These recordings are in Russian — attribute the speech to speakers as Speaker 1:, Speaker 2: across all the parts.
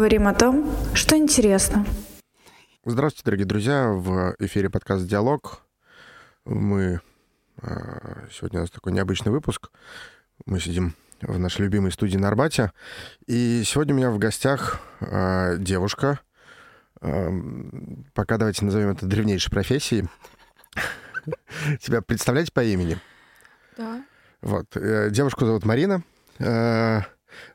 Speaker 1: говорим о том, что интересно.
Speaker 2: Здравствуйте, дорогие друзья. В эфире подкаст «Диалог». Мы... А, сегодня у нас такой необычный выпуск. Мы сидим в нашей любимой студии на Арбате. И сегодня у меня в гостях а, девушка. А, пока давайте назовем это древнейшей профессией. Тебя представлять по имени?
Speaker 3: Да.
Speaker 2: Вот. Э, девушку зовут Марина. Э,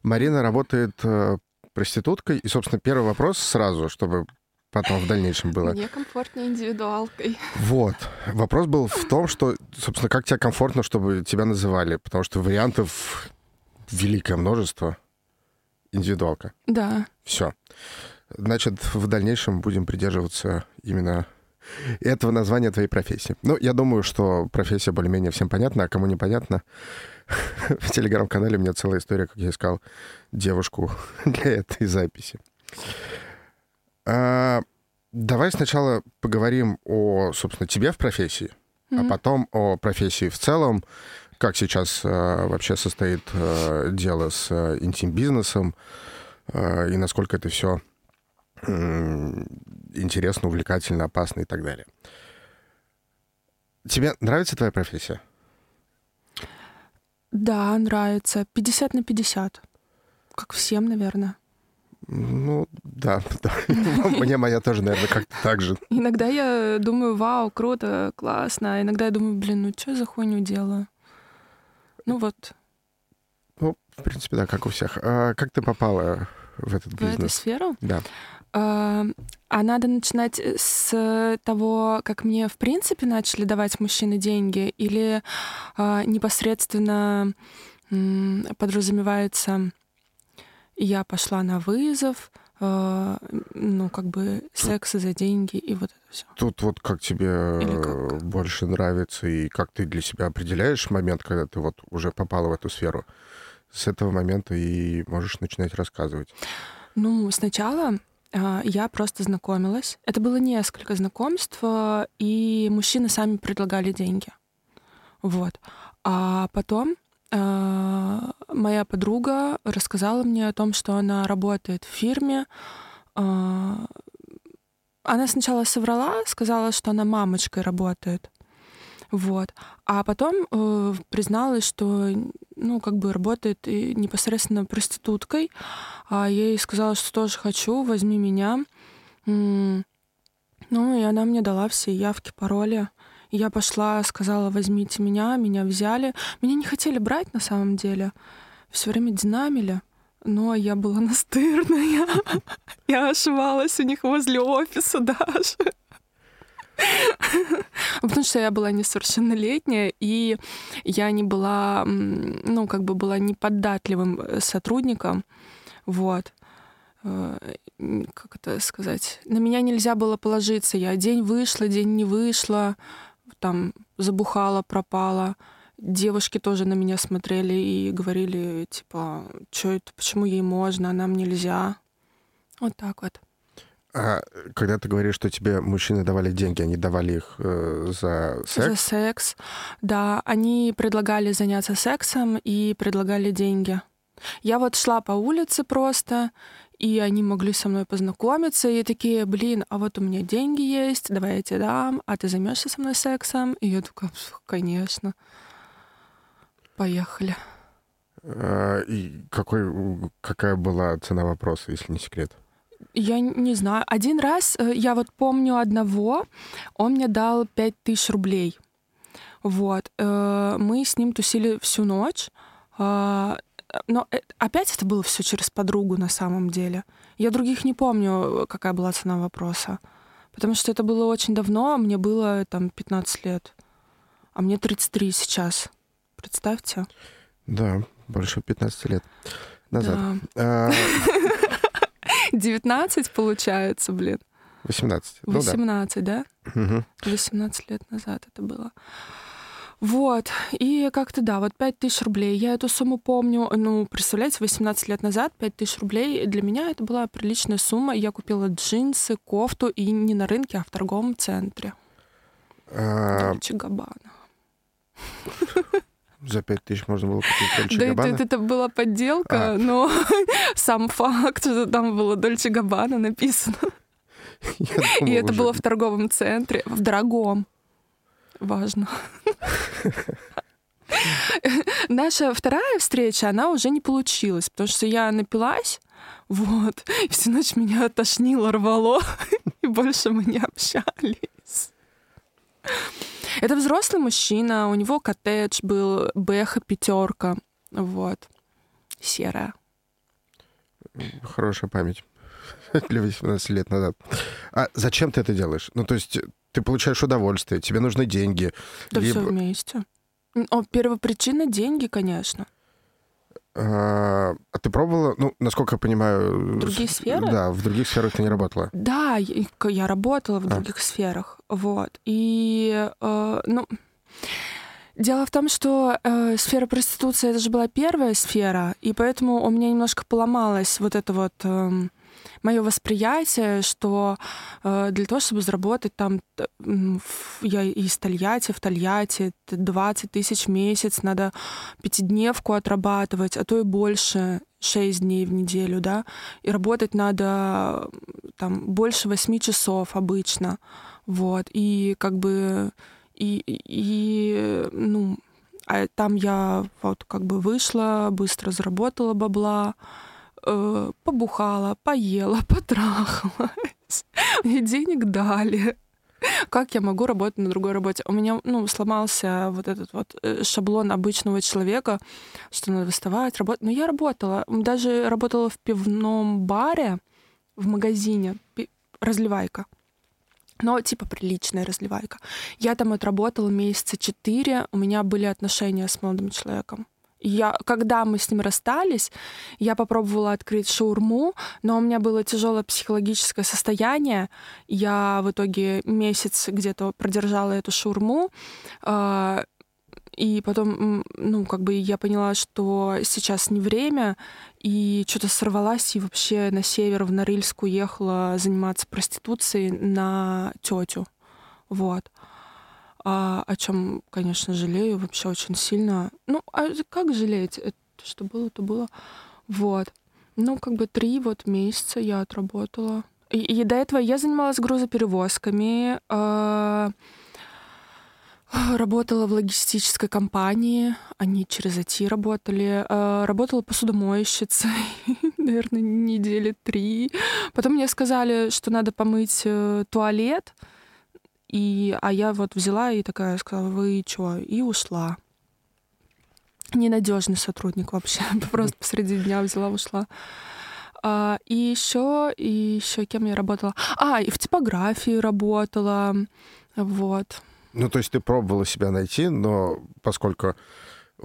Speaker 2: Марина работает э, проституткой. И, собственно, первый вопрос сразу, чтобы потом в дальнейшем было.
Speaker 3: Мне комфортнее индивидуалкой.
Speaker 2: Вот. Вопрос был в том, что, собственно, как тебе комфортно, чтобы тебя называли? Потому что вариантов великое множество. Индивидуалка.
Speaker 3: Да.
Speaker 2: Все. Значит, в дальнейшем будем придерживаться именно этого названия твоей профессии. Ну, я думаю, что профессия более-менее всем понятна, а кому непонятно, в телеграм-канале у меня целая история, как я искал девушку для этой записи. А, давай сначала поговорим о, собственно, тебе в профессии, mm-hmm. а потом о профессии в целом. Как сейчас а, вообще состоит а, дело с а, интим-бизнесом а, и насколько это все интересно, увлекательно, опасно и так далее. Тебе нравится твоя профессия?
Speaker 3: Да, нравится. 50 на 50. Как всем, наверное.
Speaker 2: Ну, да, да. Мне моя тоже, наверное, как-то так же.
Speaker 3: Иногда я думаю, вау, круто, классно. А иногда я думаю, блин, ну что за хуйню делаю? Ну вот.
Speaker 2: Ну, в принципе, да, как у всех. А как ты попала в этот бизнес?
Speaker 3: В эту сферу?
Speaker 2: Да.
Speaker 3: А, а надо начинать с того, как мне в принципе начали давать мужчины деньги, или а, непосредственно подразумевается, я пошла на вызов, а, ну, как бы секс за деньги и вот это все.
Speaker 2: Тут вот как тебе как? больше нравится и как ты для себя определяешь момент, когда ты вот уже попала в эту сферу? С этого момента и можешь начинать рассказывать.
Speaker 3: Ну, сначала я просто знакомилась. Это было несколько знакомств, а, и мужчины сами предлагали деньги. Вот. А потом а, моя подруга рассказала мне о том, что она работает в фирме. Она сначала соврала, сказала, что она мамочкой работает. Вот. А потом э, призналась, что ну, как бы работает непосредственно проституткой. А я ей сказала, что тоже хочу, возьми меня. Ну, и она мне дала все явки, пароли. Я пошла, сказала, возьмите меня, меня взяли. Меня не хотели брать на самом деле. Все время динамили. Но я была настырная. Я ошивалась у них возле офиса даже. Потому что я была несовершеннолетняя, и я не была, ну, как бы была неподатливым э, сотрудником. Вот. Э, как это сказать? На меня нельзя было положиться. Я день вышла, день не вышла, там забухала, пропала. Девушки тоже на меня смотрели и говорили, типа, что это, почему ей можно, а нам нельзя. Вот так вот.
Speaker 2: А когда ты говоришь, что тебе мужчины давали деньги, они давали их э, за секс?
Speaker 3: За секс, да. Они предлагали заняться сексом и предлагали деньги. Я вот шла по улице просто, и они могли со мной познакомиться, и такие, блин, а вот у меня деньги есть, давай я тебе дам, а ты займешься со мной сексом? И я такая, конечно. Поехали.
Speaker 2: А, и какой, какая была цена вопроса, если не секрет?
Speaker 3: Я не знаю. Один раз, э, я вот помню одного, он мне дал 5000 рублей. Вот. Э, мы с ним тусили всю ночь. А, но э, опять это было все через подругу на самом деле. Я других не помню, какая была цена вопроса. Потому что это было очень давно, мне было там 15 лет. А мне 33 сейчас. Представьте.
Speaker 2: Да, больше 15 лет назад. Да. А,
Speaker 3: 19 получается, блин.
Speaker 2: 18.
Speaker 3: 18, ну, да? да? Угу. 18 лет назад это было. Вот, и как-то, да, вот 5 тысяч рублей. Я эту сумму помню, ну, представляете, 18 лет назад 5 тысяч рублей. Для меня это была приличная сумма. Я купила джинсы, кофту, и не на рынке, а в торговом центре. А... Габбана.
Speaker 2: За пять тысяч можно было купить Дольче
Speaker 3: Да, это, это была подделка,
Speaker 2: А.
Speaker 3: но сам факт, что там было Дольче Габбана написано. И это
Speaker 2: уже.
Speaker 3: было в торговом центре, в дорогом. Важно. Наша вторая встреча, она уже не получилась, потому что я напилась, вот, и всю ночь меня тошнило, рвало, и больше мы не общались. Это взрослый мужчина, у него коттедж был, Бэха пятерка, вот, серая.
Speaker 2: Хорошая память. Для 18 лет назад. А зачем ты это делаешь? Ну, то есть ты получаешь удовольствие, тебе нужны деньги.
Speaker 3: Да все
Speaker 2: либо-
Speaker 3: вместе. О, первопричина — деньги, конечно.
Speaker 2: А, а ты пробовала, ну, насколько я понимаю...
Speaker 3: Другие сферы?
Speaker 2: Да, в других сферах ты не работала.
Speaker 3: Да, я, я работала в
Speaker 2: А.
Speaker 3: других сферах, вот. И, э, ну, дело в том, что э, сфера проституции это же была первая сфера, и поэтому у меня немножко поломалось вот это вот мое восприятие, что э, для того, чтобы заработать там, в- я из Тольятти в Тольятти, т- 20 тысяч в месяц, надо пятидневку отрабатывать, а то и больше, 6 дней в неделю, да, и работать надо там больше 8 часов обычно, вот, и как бы, и- и, ну, а там я вот как бы вышла, быстро заработала бабла, э, побухала, поела, потрахалась, мне денег дали. Как я могу работать на другой работе? У меня, ну, сломался вот этот вот э, шаблон обычного человека, что надо выставать, работать. Но я работала, даже работала в пивном баре, в магазине, разливайка. Но типа приличная разливайка. Я там отработала месяца четыре, у меня были отношения с молодым человеком. Я, когда мы с ним расстались, я попробовала открыть шаурму, но у меня было тяжелое психологическое состояние. Я в итоге месяц где-то продержала эту шаурму. а, И потом, ну, как бы я поняла, что сейчас не время, и что-то сорвалась, и вообще на север, в Норильск уехала заниматься проституцией на тетю. Вот. А, о чем, конечно, жалею вообще очень сильно. Ну, а как жалеть? Это что было, то было. Вот. Ну, как бы три вот месяца я отработала. И, и до этого я занималась грузоперевозками, а, работала в логистической компании, они через АТИ работали, а, работала посудомойщицей, наверное, недели три. Потом мне сказали, что надо помыть э, туалет, и, а я вот взяла и такая сказала, вы чё, и ушла. Ненадежный сотрудник вообще. Просто посреди дня взяла, ушла. А, и еще, и еще кем я работала? А, и в типографии работала. Вот.
Speaker 2: Ну, то есть ты пробовала себя найти, но поскольку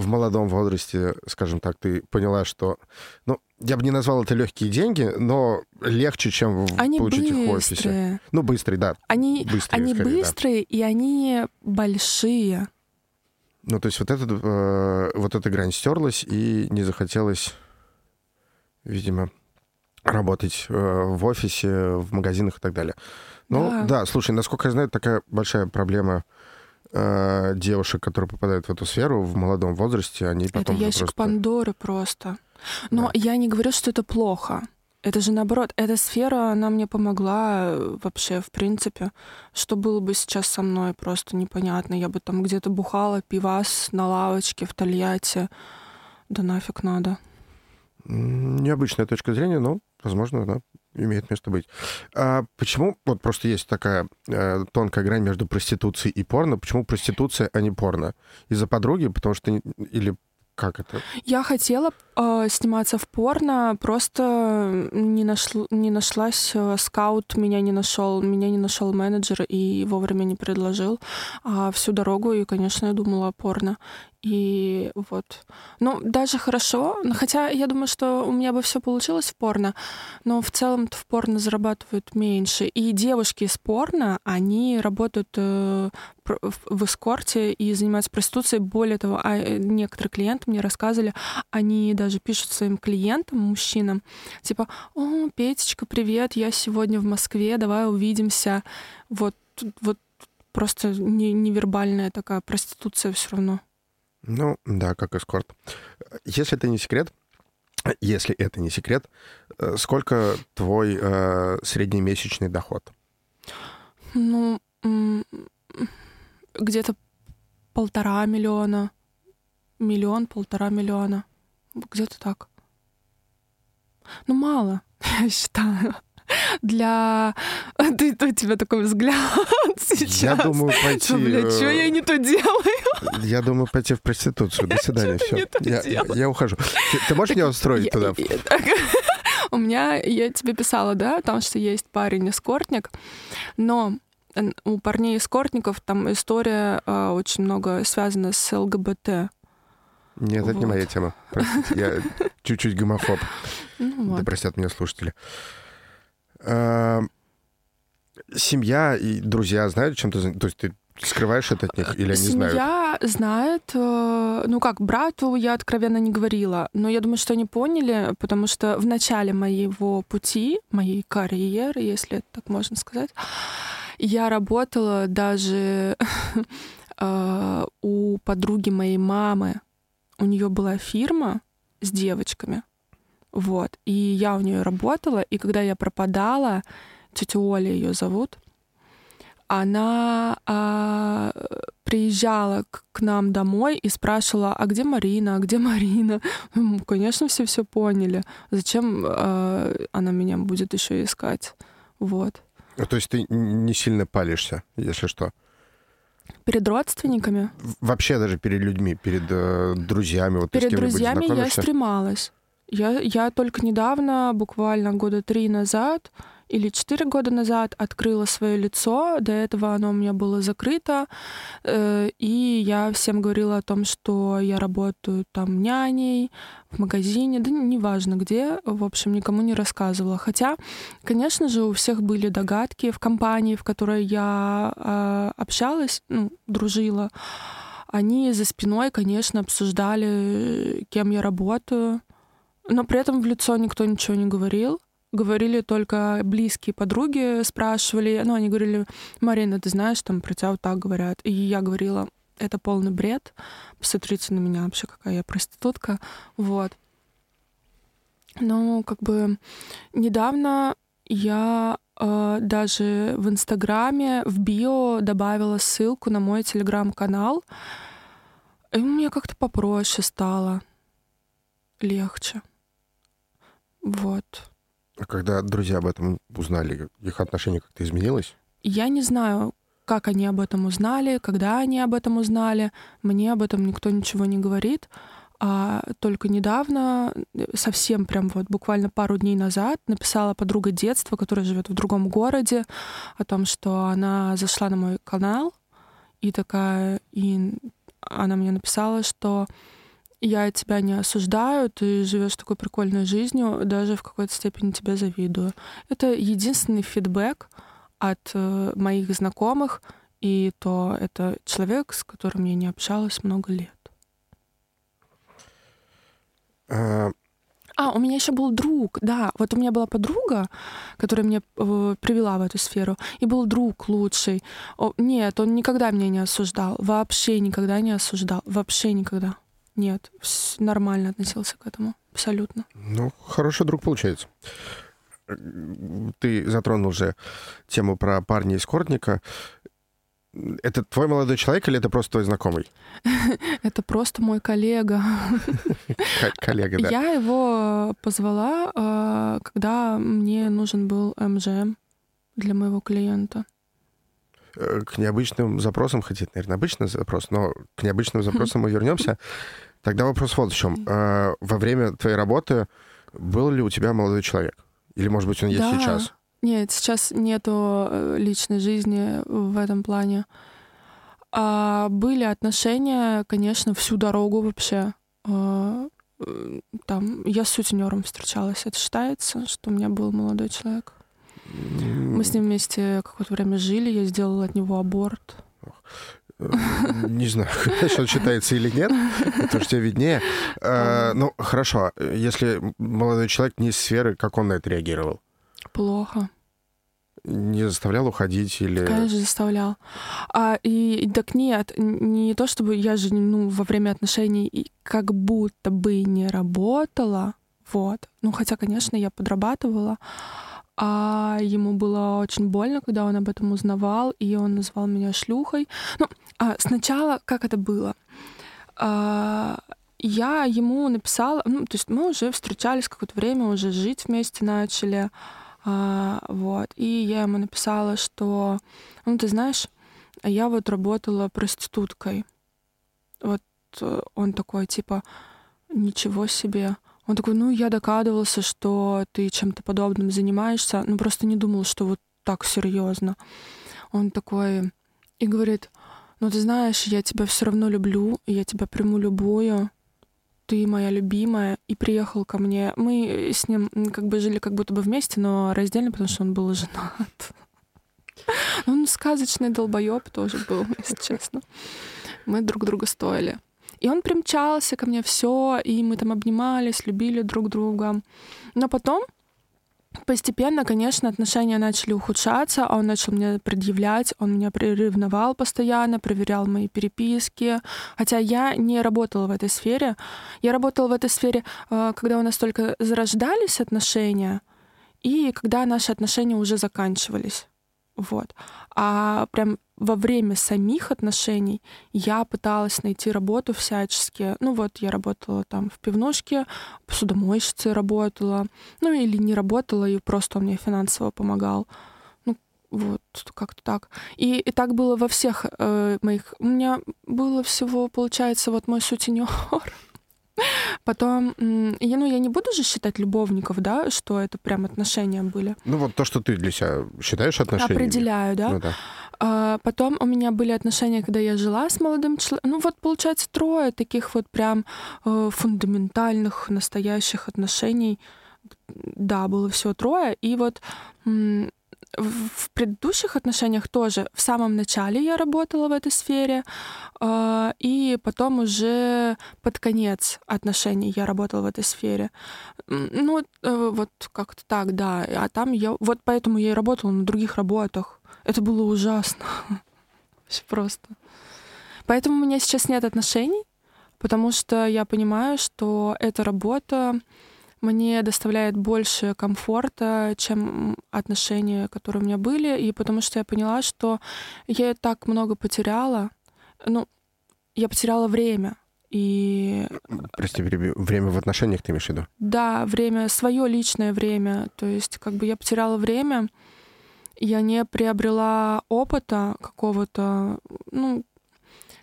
Speaker 2: в молодом возрасте, скажем так, ты поняла, что... Ну, я бы не назвал это легкие деньги, но легче, чем
Speaker 3: Они
Speaker 2: получить их в офисе.
Speaker 3: быстрые.
Speaker 2: Ну, быстрый, да.
Speaker 3: Они,
Speaker 2: Быстрые,
Speaker 3: они
Speaker 2: скорее, да.
Speaker 3: быстрые, и они большие.
Speaker 2: Ну, то есть вот, этот, э, вот эта грань стерлась, и не захотелось, видимо, работать э, в офисе, в магазинах и так далее. Ну,
Speaker 3: Да.
Speaker 2: да, слушай, насколько я знаю, такая большая проблема э, девушек, которые попадают в эту сферу в молодом возрасте, они потом
Speaker 3: это ящик
Speaker 2: просто...
Speaker 3: Пандоры просто. Но
Speaker 2: Да.
Speaker 3: я не говорю, что это плохо. Это же наоборот, эта сфера, она мне помогла э, вообще, в принципе. Что было бы сейчас со мной, просто непонятно. Я бы там где-то бухала пивас на лавочке в Тольятти. Да нафиг надо.
Speaker 2: Необычная точка зрения, но, возможно, она имеет место быть. А почему, вот просто есть такая э, тонкая грань между проституцией и порно, почему проституция, а не порно? Из-за подруги, потому что... Или как это?
Speaker 3: Я хотела э, сниматься в порно, просто не, нашл- не нашлась, э, скаут меня не нашел, меня не нашел менеджер и вовремя не предложил. А всю дорогу, и, конечно, я думала о порно. И вот. Ну, даже хорошо, хотя я думаю, что у меня бы все получилось в порно, но в целом-то в порно зарабатывают меньше. И девушки из порно, они работают э, в эскорте и занимаются проституцией. Более того, а, э, некоторые клиенты мне рассказывали, они даже пишут своим клиентам, мужчинам, типа, о, Петечка, привет, я сегодня в Москве, давай увидимся. Вот, вот просто не- невербальная такая проституция все равно.
Speaker 2: Ну, да, как эскорт. Если это не секрет, если это не секрет, э, сколько твой э, среднемесячный доход?
Speaker 3: Ну, где-то полтора миллиона. Миллион, полтора миллиона. Где-то так. Ну, мало, я считаю. Для... Ты, у тебя такой взгляд сейчас.
Speaker 2: Я думаю пойти... Что,
Speaker 3: блядь, что я не то делаю?
Speaker 2: Я думаю пойти в проституцию. До свидания, все. Я, я, я ухожу. Ты, ты можешь меня устроить туда?
Speaker 3: У меня, я тебе писала, да, о том, что есть парень-эскортник, но у парней-эскортников там история э, очень много связана с ЛГБТ.
Speaker 2: Нет, вот. это не моя тема. Простите, я чуть-чуть гомофоб. Ну, вот. Да простят меня слушатели. А, семья и друзья знают, чем ты... То есть ты скрываешь это от них или они
Speaker 3: Семья
Speaker 2: знают?
Speaker 3: знает. Э, ну как, брату я откровенно не говорила. Но я думаю, что они поняли, потому что в начале моего пути, моей карьеры, если так можно сказать, я работала даже э, у подруги моей мамы. У нее была фирма с девочками. Вот. И я у нее работала, и когда я пропадала, тетя Оля ее зовут, она а, приезжала к, к нам домой и спрашивала, а где Марина, а где Марина? Конечно, все все поняли. Зачем а, она меня будет еще искать? Вот.
Speaker 2: А, то есть ты не сильно палишься, если что?
Speaker 3: Перед родственниками?
Speaker 2: Вообще даже перед людьми, перед э, друзьями. Вот
Speaker 3: перед друзьями я стремалась. Я, я только недавно, буквально года три назад или четыре года назад, открыла свое лицо. До этого оно у меня было закрыто. Э, и я всем говорила о том, что я работаю там няней, в магазине, да неважно где. В общем, никому не рассказывала. Хотя, конечно же, у всех были догадки в компании, в которой я э, общалась, ну, дружила. Они за спиной, конечно, обсуждали, кем я работаю но при этом в лицо никто ничего не говорил. Говорили только близкие подруги, спрашивали. Ну, они говорили, Марина, ты знаешь, там про тебя вот так говорят. И я говорила, это полный бред. Посмотрите на меня вообще, какая я проститутка. Вот. Но как бы недавно я э, даже в Инстаграме, в био добавила ссылку на мой телеграм-канал. И мне как-то попроще стало. Легче. Вот.
Speaker 2: А когда друзья об этом узнали, их отношение как-то изменилось?
Speaker 3: Я не знаю, как они об этом узнали, когда они об этом узнали. Мне об этом никто ничего не говорит. А только недавно, совсем прям вот буквально пару дней назад, написала подруга детства, которая живет в другом городе, о том, что она зашла на мой канал и такая, и она мне написала, что я тебя не осуждаю, ты живешь такой прикольной жизнью, даже в какой-то степени тебе завидую. Это единственный фидбэк от э, моих знакомых, и то это человек, с которым я не общалась много лет. А, а у меня еще был друг, да. Вот у меня была подруга, которая меня э, привела в эту сферу, и был друг лучший. О, нет, он никогда меня не осуждал, вообще никогда не осуждал, вообще никогда. Нет, нормально относился к этому, абсолютно.
Speaker 2: Ну, хороший друг получается. Ты затронул уже тему про парня из Кортника. Это твой молодой человек или это просто твой знакомый?
Speaker 3: Это просто мой коллега.
Speaker 2: Коллега, да.
Speaker 3: Я его позвала, а, когда мне нужен был МЖМ для моего клиента.
Speaker 2: Э, к необычным запросам, хотя это, наверное, обычный запрос, но к необычным запросам мы вернемся. Тогда вопрос вот в чем. А, во время твоей работы был ли у тебя молодой человек? Или, может быть, он есть да. сейчас?
Speaker 3: Нет, сейчас нету э, личной жизни в этом плане. А были отношения, конечно, всю дорогу вообще. Э, там я с сутенером встречалась. Это считается, что у меня был молодой человек? Мы с ним вместе какое-то время жили, я сделала от него аборт.
Speaker 2: Не знаю, что считается или нет, потому что тебе виднее. А, ну, хорошо, если молодой человек не из сферы, как он на это реагировал?
Speaker 3: Плохо.
Speaker 2: не заставлял уходить или...
Speaker 3: Конечно, заставлял. А, и, так нет, не то чтобы я же ну, во время отношений как будто бы не работала, вот. Ну, хотя, конечно, я подрабатывала, а ему было очень больно, когда он об этом узнавал, и он назвал меня шлюхой. Ну, а сначала как это было? А, я ему написала, ну, то есть мы уже встречались какое-то время, уже жить вместе начали, а, вот. И я ему написала, что, ну, ты знаешь, я вот работала проституткой. Вот э, он такой, типа, ничего себе. Он такой, ну, я догадывался, что ты чем-то подобным занимаешься, но просто не думал, что вот так серьезно. Он такой и говорит, ну, ты знаешь, я тебя все равно люблю, я тебя приму любую ты моя любимая, и приехал ко мне. Мы с ним как бы жили как будто бы вместе, но раздельно, потому что он был женат. Он сказочный долбоеб тоже был, если честно. Мы друг друга стоили. И он примчался ко мне все, и мы там обнимались, любили друг друга. Но потом Постепенно, конечно, отношения начали ухудшаться, а он начал мне предъявлять, он меня прерывновал постоянно, проверял мои переписки. Хотя я не работала в этой сфере. Я работала в этой сфере, э, когда у нас только зарождались отношения, и когда наши отношения уже заканчивались. Вот. А прям во время самих отношений я пыталась найти работу всячески. Ну вот, я работала там в пивнушке, посудомойщицей работала, ну или не работала, и просто он мне финансово помогал. Ну, вот, как-то так. И, и так было во всех э, моих... У меня было всего, получается, вот мой сутенер Потом, я, ну, я не буду же считать любовников, да, что это прям отношения были.
Speaker 2: Ну, вот то, что ты для себя считаешь отношениями.
Speaker 3: Определяю, да. Ну, да. А, потом у меня были отношения, когда я жила с молодым человеком. Ну, вот, получается, трое таких вот прям э, фундаментальных, настоящих отношений. Да, было всего трое. И вот в предыдущих отношениях тоже в самом начале я работала в этой сфере, а, и потом уже под конец отношений я работала в этой сфере. Ну, э, вот как-то так, да. А там я... Вот поэтому я и работала на других работах. Это было ужасно. Вообще просто. Поэтому у меня сейчас нет отношений, потому что я понимаю, что эта работа мне доставляет больше комфорта, чем отношения, которые у меня были, и потому что я поняла, что я так много потеряла, ну, я потеряла время. И...
Speaker 2: Прости, время в отношениях ты имеешь в виду?
Speaker 3: Да, время, свое личное время. То есть, как бы я потеряла время, я не приобрела опыта какого-то, ну,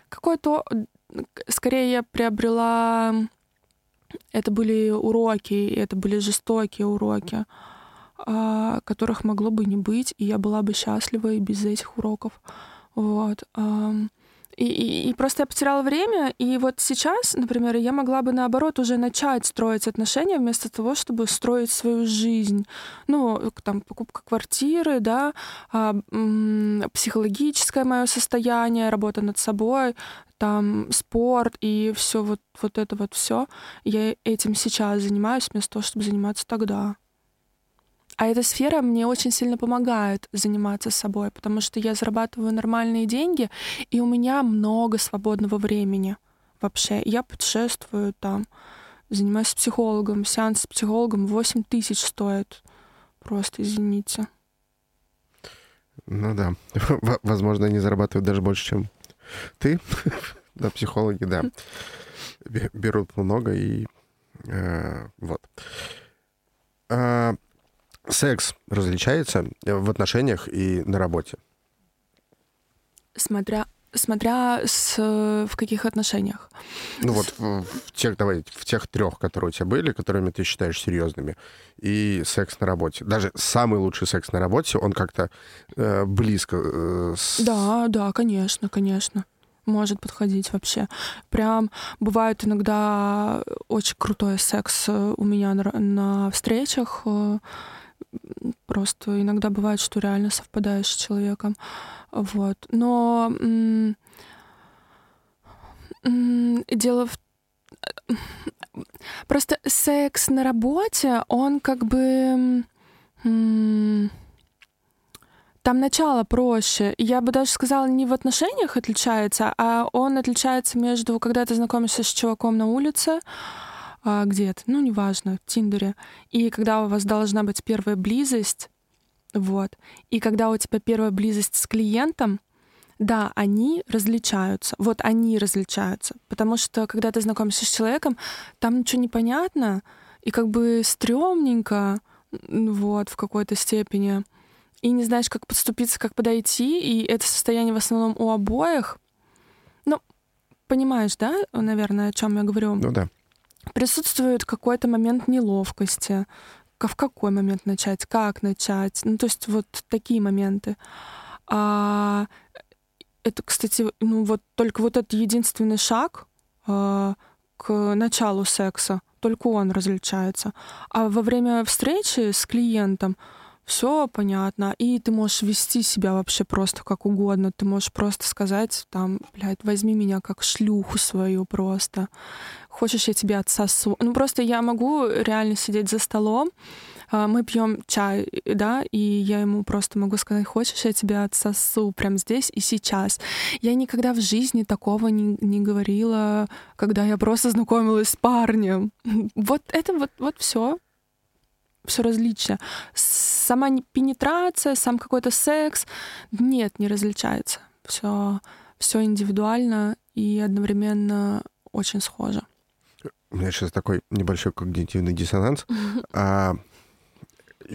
Speaker 3: какой-то, скорее я приобрела это были уроки, это были жестокие уроки, а, которых могло бы не быть, и я была бы счастлива и без этих уроков. Вот. И, и, и просто я потеряла время, и вот сейчас, например, я могла бы наоборот уже начать строить отношения вместо того, чтобы строить свою жизнь. Ну, там, покупка квартиры, да, а, психологическое мое состояние, работа над собой, там спорт и все вот, вот это вот все. Я этим сейчас занимаюсь вместо того, чтобы заниматься тогда. А эта сфера мне очень сильно помогает заниматься собой, потому что я зарабатываю нормальные деньги, и у меня много свободного времени вообще. Я путешествую там, занимаюсь психологом. Сеанс с психологом 8 тысяч стоит. Просто извините.
Speaker 2: Ну да. Возможно, они зарабатывают даже больше, чем ты. Да, психологи, да. Берут много и э, вот. Секс различается в отношениях и на работе?
Speaker 3: Смотря смотря с, в каких отношениях.
Speaker 2: Ну вот в, в тех, давай, в тех трех, которые у тебя были, которыми ты считаешь серьезными, и секс на работе. Даже самый лучший секс на работе, он как-то э, близко. Э,
Speaker 3: с... Да, да, конечно, конечно может подходить вообще. Прям бывает иногда очень крутой секс у меня на, на встречах. Просто иногда бывает, что реально совпадаешь с человеком. Вот. Но дело в Просто секс на работе, он как бы... Там начало проще. Я бы даже сказала, не в отношениях отличается, а он отличается между, когда ты знакомишься с чуваком на улице, а, где-то, ну, неважно, в Тиндере, и когда у вас должна быть первая близость, вот, и когда у тебя первая близость с клиентом, да, они различаются. Вот они различаются. Потому что, когда ты знакомишься с человеком, там ничего не понятно, и как бы стрёмненько, вот, в какой-то степени. И не знаешь, как подступиться, как подойти. И это состояние в основном у обоих. Ну, понимаешь, да, наверное, о чем я говорю?
Speaker 2: Ну да.
Speaker 3: Присутствует какой-то момент неловкости. В какой момент начать, как начать. Ну, то есть вот такие моменты. А это, кстати, ну вот только вот этот единственный шаг э, к началу секса, только он различается. А во время встречи с клиентом все понятно, и ты можешь вести себя вообще просто как угодно. Ты можешь просто сказать, там, блядь, возьми меня как шлюху свою просто. Хочешь, я тебя отсосу? Ну, просто я могу реально сидеть за столом, а, мы пьем чай, да, и я ему просто могу сказать, хочешь, я тебя отсосу прямо здесь и сейчас. Я никогда в жизни такого не, не говорила, когда я просто знакомилась с парнем. Вот это вот, вот все, все различие. Сама пенетрация, сам какой-то секс, нет, не различается. Все, все индивидуально и одновременно очень схоже.
Speaker 2: У меня сейчас такой небольшой когнитивный диссонанс. А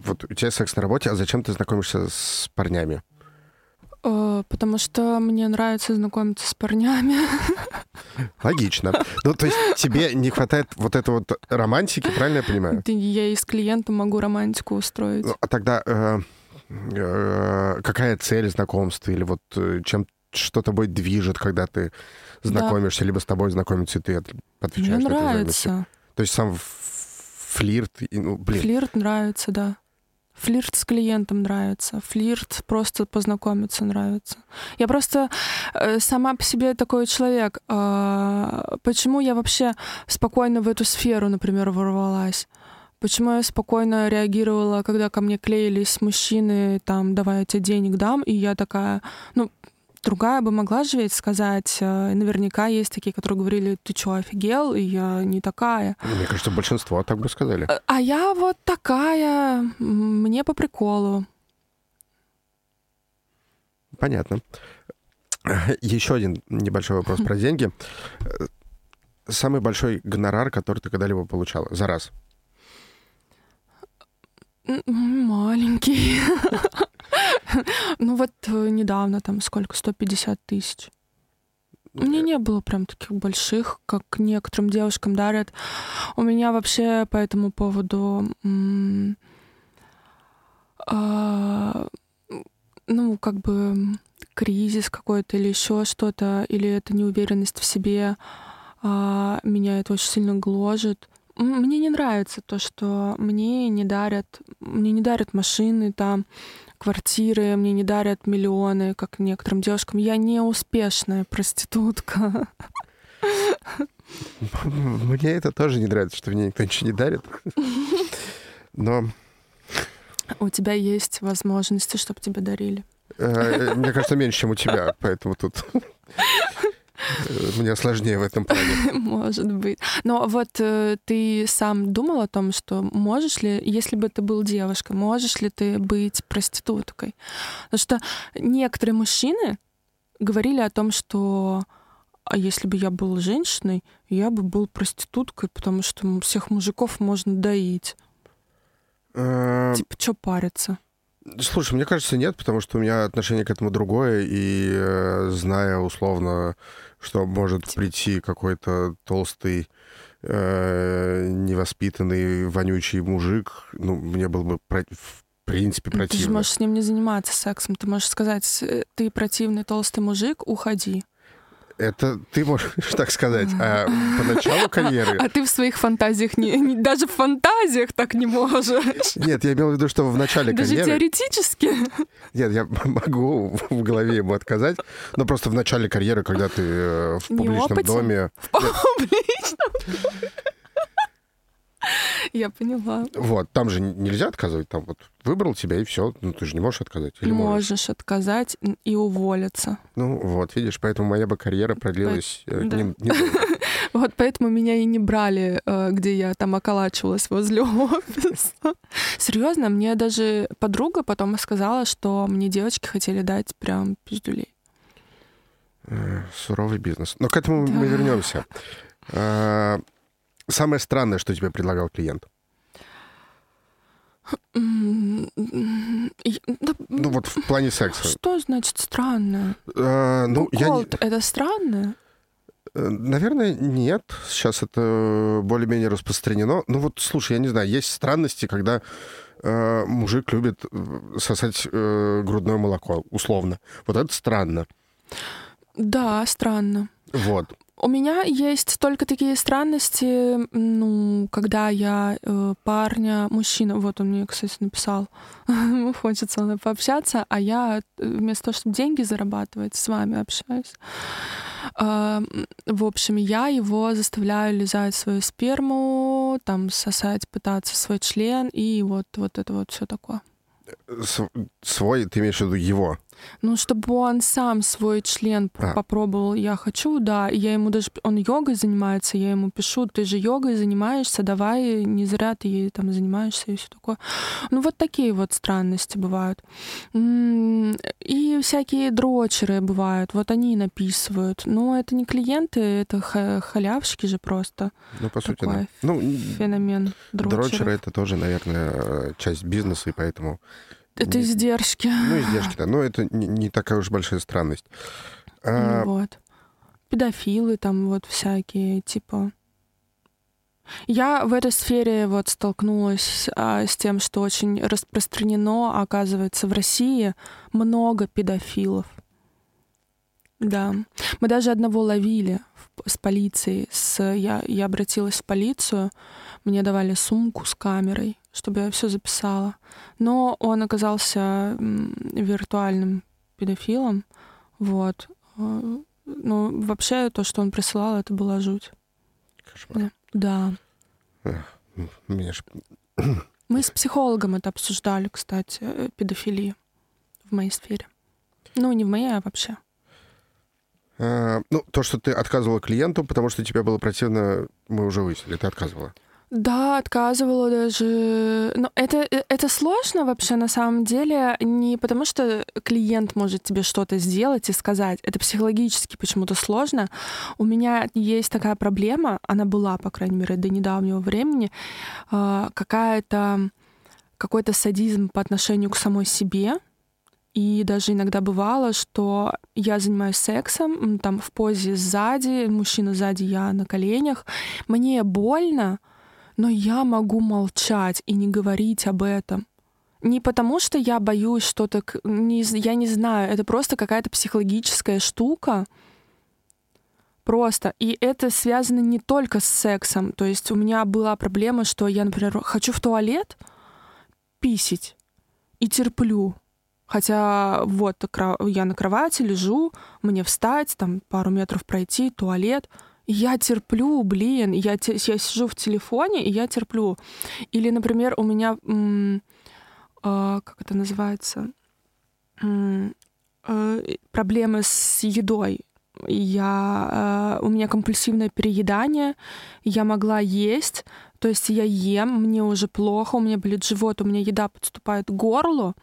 Speaker 2: вот у тебя секс на работе, а зачем ты знакомишься с парнями?
Speaker 3: Э, потому что мне нравится знакомиться с парнями.
Speaker 2: Логично. Ну, то есть тебе не хватает вот этой вот романтики, правильно я понимаю?
Speaker 3: Я и с клиентом могу романтику устроить. Ну,
Speaker 2: а тогда э, э, какая цель знакомства? Или вот э, чем что тобой движет, когда ты знакомишься, да. либо с тобой знакомиться, и ты отвечаешь
Speaker 3: Мне на нравится.
Speaker 2: То есть сам флирт, ну, блин.
Speaker 3: Флирт нравится, да. Флирт с клиентом нравится, флирт просто познакомиться нравится. Я просто э, сама по себе такой человек. Э, почему я вообще спокойно в эту сферу, например, ворвалась? Почему я спокойно реагировала, когда ко мне клеились мужчины, там, давай я тебе денег дам, и я такая, ну, Другая бы могла же ведь сказать, э, наверняка есть такие, которые говорили, ты что, офигел, и я не такая.
Speaker 2: Ну, мне кажется, большинство так бы сказали.
Speaker 3: А, а я вот такая, мне по приколу.
Speaker 2: Понятно. Еще один небольшой вопрос про деньги. Самый большой гонорар, который ты когда-либо получала за раз?
Speaker 3: Маленький. Ну вот э, недавно там сколько, 150 тысяч. Мне не было прям таких больших, как некоторым девушкам дарят. У меня вообще по этому поводу а, ну, как бы кризис какой-то или еще что-то, или это неуверенность в себе, а, меня это очень сильно гложет. Мне не нравится то, что мне не дарят, мне не дарят машины там, квартиры, мне не дарят миллионы, как некоторым девушкам. Я не успешная проститутка.
Speaker 2: Мне это тоже не нравится, что мне никто ничего не дарит. Но...
Speaker 3: У тебя есть возможности, чтобы тебе дарили.
Speaker 2: Э, мне кажется, меньше, чем у тебя, поэтому тут мне сложнее в этом плане.
Speaker 3: Может быть. Но вот э, ты сам думал о том, что можешь ли, если бы ты был девушкой, можешь ли ты быть проституткой? Потому что некоторые мужчины говорили о том, что а если бы я был женщиной, я бы был проституткой, потому что всех мужиков можно доить. Э, типа, что париться?
Speaker 2: Слушай, мне кажется, нет, потому что у меня отношение к этому другое, и э, зная условно, что может прийти какой-то толстый, э, невоспитанный, вонючий мужик, ну, мне было бы про- в принципе противно.
Speaker 3: Ты же можешь с ним не заниматься сексом, ты можешь сказать, «Э, ты противный толстый мужик, уходи.
Speaker 2: Это ты можешь так сказать. А по началу карьеры...
Speaker 3: А ты в своих фантазиях, не, не, даже в фантазиях так не можешь.
Speaker 2: Нет, я имел в виду, что в начале
Speaker 3: даже
Speaker 2: карьеры...
Speaker 3: Даже теоретически?
Speaker 2: Нет, я могу в голове ему отказать, но просто в начале карьеры, когда ты э, в публичном доме...
Speaker 3: В публичном Я поняла.
Speaker 2: Вот, там же нельзя отказывать, там вот выбрал тебя и все, ну ты же не можешь отказать. Или можешь?
Speaker 3: Можешь отказать и уволиться.
Speaker 2: Ну вот, видишь, поэтому моя бы карьера продлилась э,
Speaker 3: да.
Speaker 2: не- недолго.
Speaker 3: Вот поэтому меня и не брали, э, где я там околачивалась возле офиса. Серьезно, мне даже подруга потом сказала, что мне девочки хотели дать прям пиздюлей.
Speaker 2: Э, Суровый бизнес. Но к этому мы
Speaker 3: Да.
Speaker 2: вернемся. Самое странное, что тебе предлагал клиент.
Speaker 3: Да,
Speaker 2: Ну вот в плане секса.
Speaker 3: Что значит странно?
Speaker 2: А, Ну, я
Speaker 3: это странно?
Speaker 2: Э, Наверное, нет. Сейчас это более-менее распространено. Ну вот, слушай, я не знаю, есть странности, когда э, мужик любит э, сосать э, грудное молоко, условно. Вот это странно.
Speaker 3: Да, странно.
Speaker 2: Вот.
Speaker 3: У меня есть только такие странности, ну, когда я э, парня, мужчина, вот он мне, кстати, написал, хочется пообщаться, а я э, вместо того, чтобы деньги зарабатывать, с вами общаюсь. М, в общем, я его заставляю лизать свою сперму, там сосать, пытаться свой член и вот, вот это вот все такое.
Speaker 2: С- Свой, ты имеешь в виду его.
Speaker 3: Ну, чтобы он сам свой член
Speaker 2: А.
Speaker 3: попробовал, я хочу, да. И я ему даже... Он йогой занимается, я ему пишу, ты же йогой занимаешься, давай, не зря ты ей там занимаешься и все такое. Ну, вот такие вот странности бывают. И всякие дрочеры бывают, вот они написывают. Но это не клиенты, это ха- халявщики же просто.
Speaker 2: Ну, по сути, да.
Speaker 3: Такой
Speaker 2: Ну,
Speaker 3: Феномен дрочеров.
Speaker 2: дрочеры — это тоже, наверное, часть бизнеса, и поэтому...
Speaker 3: Это издержки.
Speaker 2: Ну, издержки, да. Но это не, не такая уж большая странность. А,
Speaker 3: Вот. Педофилы там вот всякие, типа. Я в этой сфере вот столкнулась а, с тем, что очень распространено, оказывается, в России много педофилов. Да. Мы даже одного ловили с полицией. С, я, я обратилась в полицию, мне давали сумку с камерой, чтобы я все записала. Но он оказался виртуальным педофилом. Вот. Э, Ну, вообще, то, что он присылал, это была жуть.
Speaker 2: кошмар.
Speaker 3: Да.
Speaker 2: Меня ж-
Speaker 3: Мы с психологом это обсуждали, кстати, э, педофилию в моей сфере. Ну, не в моей, а вообще.
Speaker 2: А, Ну, то, что ты отказывала клиенту, потому что тебе было противно, мы уже выяснили, ты отказывала.
Speaker 3: Да, отказывала даже. Но это, э, это сложно вообще на самом деле не потому, что клиент может тебе что-то сделать и сказать. Это психологически почему-то сложно. У меня есть такая проблема, она была, по крайней мере, до недавнего времени, а, какая-то какой-то садизм по отношению к самой себе. И даже иногда бывало, что я занимаюсь сексом, там в позе сзади, мужчина сзади, я на коленях. Мне больно, но я могу молчать и не говорить об этом. Не потому, что я боюсь что-то, не, я не знаю, это просто какая-то психологическая штука. Просто. И это связано не только с сексом. То есть у меня была проблема, что я, например, хочу в туалет писить и терплю. Хотя вот я на кровати лежу, мне встать, там пару метров пройти, туалет. Я терплю, блин, я, я сижу в телефоне, и я терплю. Или, например, у меня, м, а, как это называется, М, э, проблемы с едой. Я, э, у меня компульсивное переедание, я могла есть, то есть я ем, мне уже плохо, у меня болит живот, у меня еда подступает к горлу.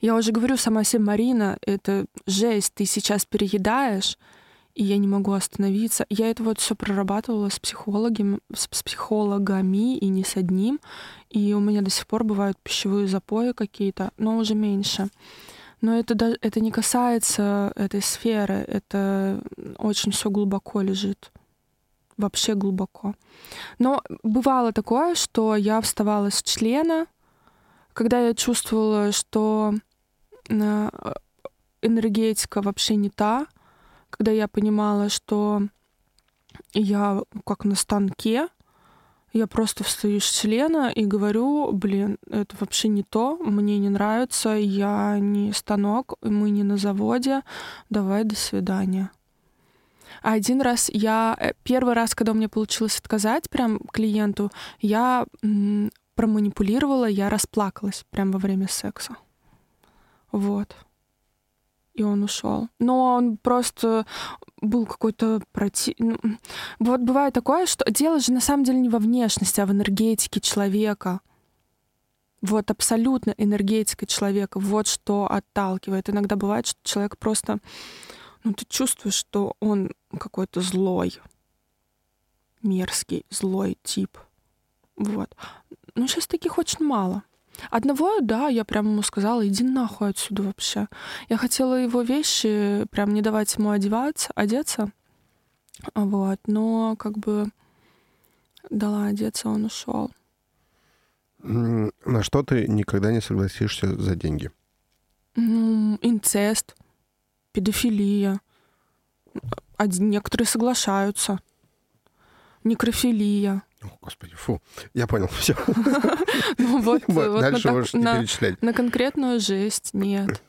Speaker 3: Я уже говорю сама себе, Марина, это жесть, ты сейчас переедаешь, и я не могу остановиться. Я это вот все прорабатывала с психологами, с психологами и не с одним. И у меня до сих пор бывают пищевые запои какие-то, но уже меньше. Но это, да- это не касается этой сферы, это очень все глубоко лежит. Вообще глубоко. Но бывало такое, что я вставала с члена, когда я чувствовала, что э, энергетика вообще не та, когда я понимала, что я как на станке, я просто встаю с члена и говорю, блин, это вообще не то, мне не нравится, я не станок, мы не на заводе, давай до свидания. А один раз я... э, Первый раз, когда у меня получилось отказать прям клиенту, я проманипулировала, я расплакалась прямо во время секса. Вот. И он ушел. Но он просто был какой-то проти... ну, Вот бывает такое, что дело же на самом деле не во внешности, а в энергетике человека. Вот абсолютно энергетика человека. Вот что отталкивает. Иногда бывает, что человек просто... Ну, ты чувствуешь, что он какой-то злой, мерзкий, злой тип. Вот. Ну, сейчас таких очень мало. Одного, да, я прям ему сказала, иди нахуй отсюда вообще. Я хотела его вещи прям не давать ему одеваться, одеться. Вот, но как бы дала одеться, он ушел.
Speaker 2: На что ты никогда не согласишься за деньги?
Speaker 3: Ну, инцест, педофилия. Один, некоторые соглашаются. Некрофилия.
Speaker 2: О, господи, фу. Я понял, все.
Speaker 3: Ну
Speaker 2: Дальше можешь не перечислять.
Speaker 3: на конкретную жесть нет.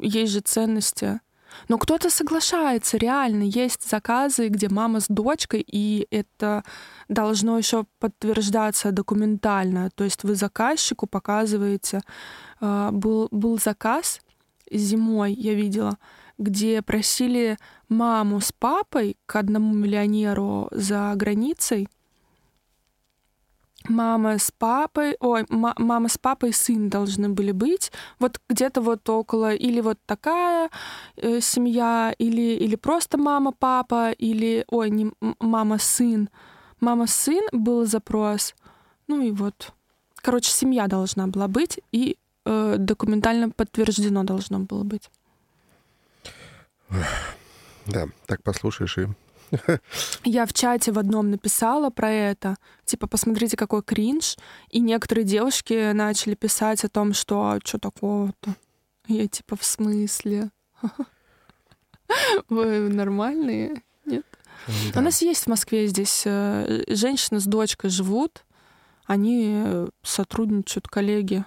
Speaker 3: Есть же ценности. Но кто-то соглашается, реально. Есть заказы, где мама с дочкой, и это должно еще подтверждаться документально. То есть вы заказчику показываете. а, Был, был заказ зимой, я видела, где просили маму с папой к одному миллионеру за границей. Мама с папой, ой, ма- мама с папой и сын должны были быть. Вот где-то вот около, или вот такая э, семья, или, или просто мама, папа, или, ой, не мама, сын. Мама, сын был запрос. Ну и вот. Короче, семья должна была быть, и э, документально подтверждено должно было быть.
Speaker 2: Да, так послушаешь и...
Speaker 3: Я в чате в одном написала про это. Типа, посмотрите, какой кринж. И некоторые девушки начали писать о том, что что такого-то. Я типа, в смысле? Вы нормальные? Нет?
Speaker 2: Да.
Speaker 3: У нас есть в Москве здесь э, женщины с дочкой живут. Они э, сотрудничают, коллеги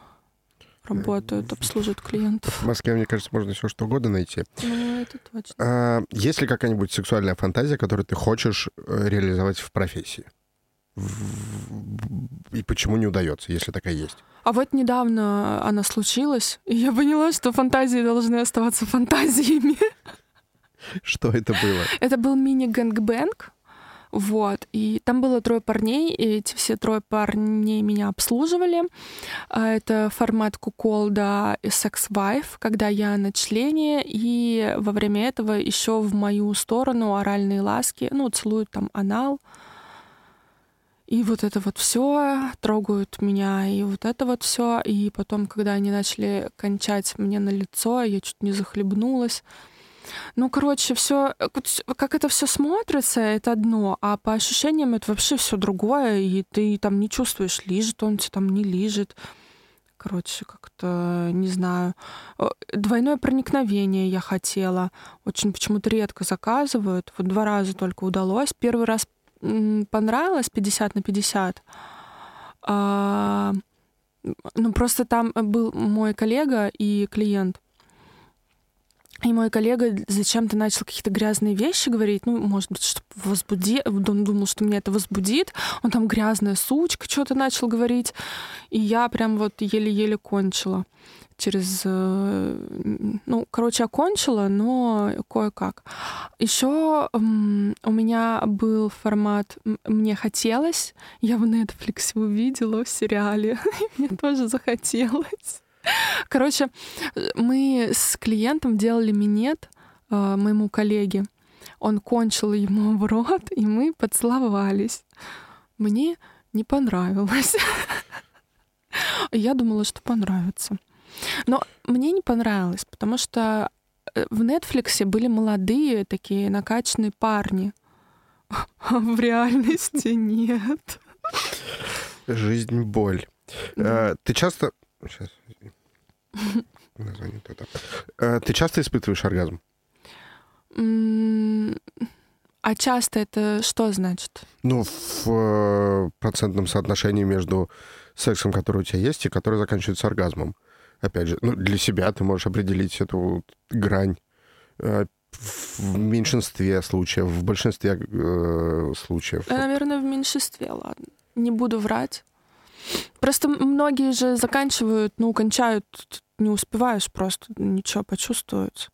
Speaker 3: работают, обслуживают клиентов.
Speaker 2: В Москве, мне кажется, можно все что угодно найти.
Speaker 3: Ну, это точно.
Speaker 2: А, есть ли какая-нибудь сексуальная фантазия, которую ты хочешь э, реализовать в профессии? И почему не удается, если такая есть?
Speaker 3: А вот недавно она случилась, и я поняла, что фантазии должны оставаться фантазиями.
Speaker 2: Что это было?
Speaker 3: Это был мини-гэнгбэнг, вот, и там было трое парней, и эти все трое парней меня обслуживали. А Это формат куколда и секс-вайф, когда я на члене, и во время этого еще в мою сторону оральные ласки, ну, целуют там анал, и вот это вот все трогают меня, и вот это вот все. И потом, когда они начали кончать мне на лицо, я чуть не захлебнулась. Ну, короче, все, как это все смотрится, это одно, а по ощущениям это вообще все другое, и ты там не чувствуешь, лижет он тебя там, не лижет. Короче, как-то, не знаю. Э, Двойное проникновение я хотела. Очень почему-то редко заказывают. Вот два раза только удалось. Первый раз понравилось 50 на 50. А, ну, просто там был мой коллега и клиент. И мой коллега зачем-то начал какие-то грязные вещи говорить, ну, может быть, чтобы возбуди... Он думал, что меня это возбудит. Он там грязная сучка что-то начал говорить. И я прям вот еле-еле кончила. Через... э, Ну, короче, окончила, но кое-как. Еще у меня был формат «Мне хотелось». Я в Netflix увидела в сериале. Мне тоже захотелось. Короче, мы с клиентом делали минет э, моему коллеге. Он кончил ему в рот, и мы поцеловались. Мне не понравилось. Я думала, что понравится. Но мне не понравилось, потому что э, в Netflix были молодые такие накачанные парни. А в реальности нет.
Speaker 2: Жизнь — боль.
Speaker 3: Да.
Speaker 2: Э, Ты часто... Сейчас. Название то-то. Э, Ты часто испытываешь оргазм?
Speaker 3: А часто это что значит?
Speaker 2: Ну, в э, процентном соотношении между сексом, который у тебя есть, и который заканчивается оргазмом. Опять же, ну, для себя ты можешь определить эту грань. Э, в меньшинстве случаев, в большинстве э, случаев?
Speaker 3: Наверное, в меньшинстве, ладно. Не буду врать. Просто многие же заканчивают, ну, кончают, не успеваешь просто ничего почувствовать.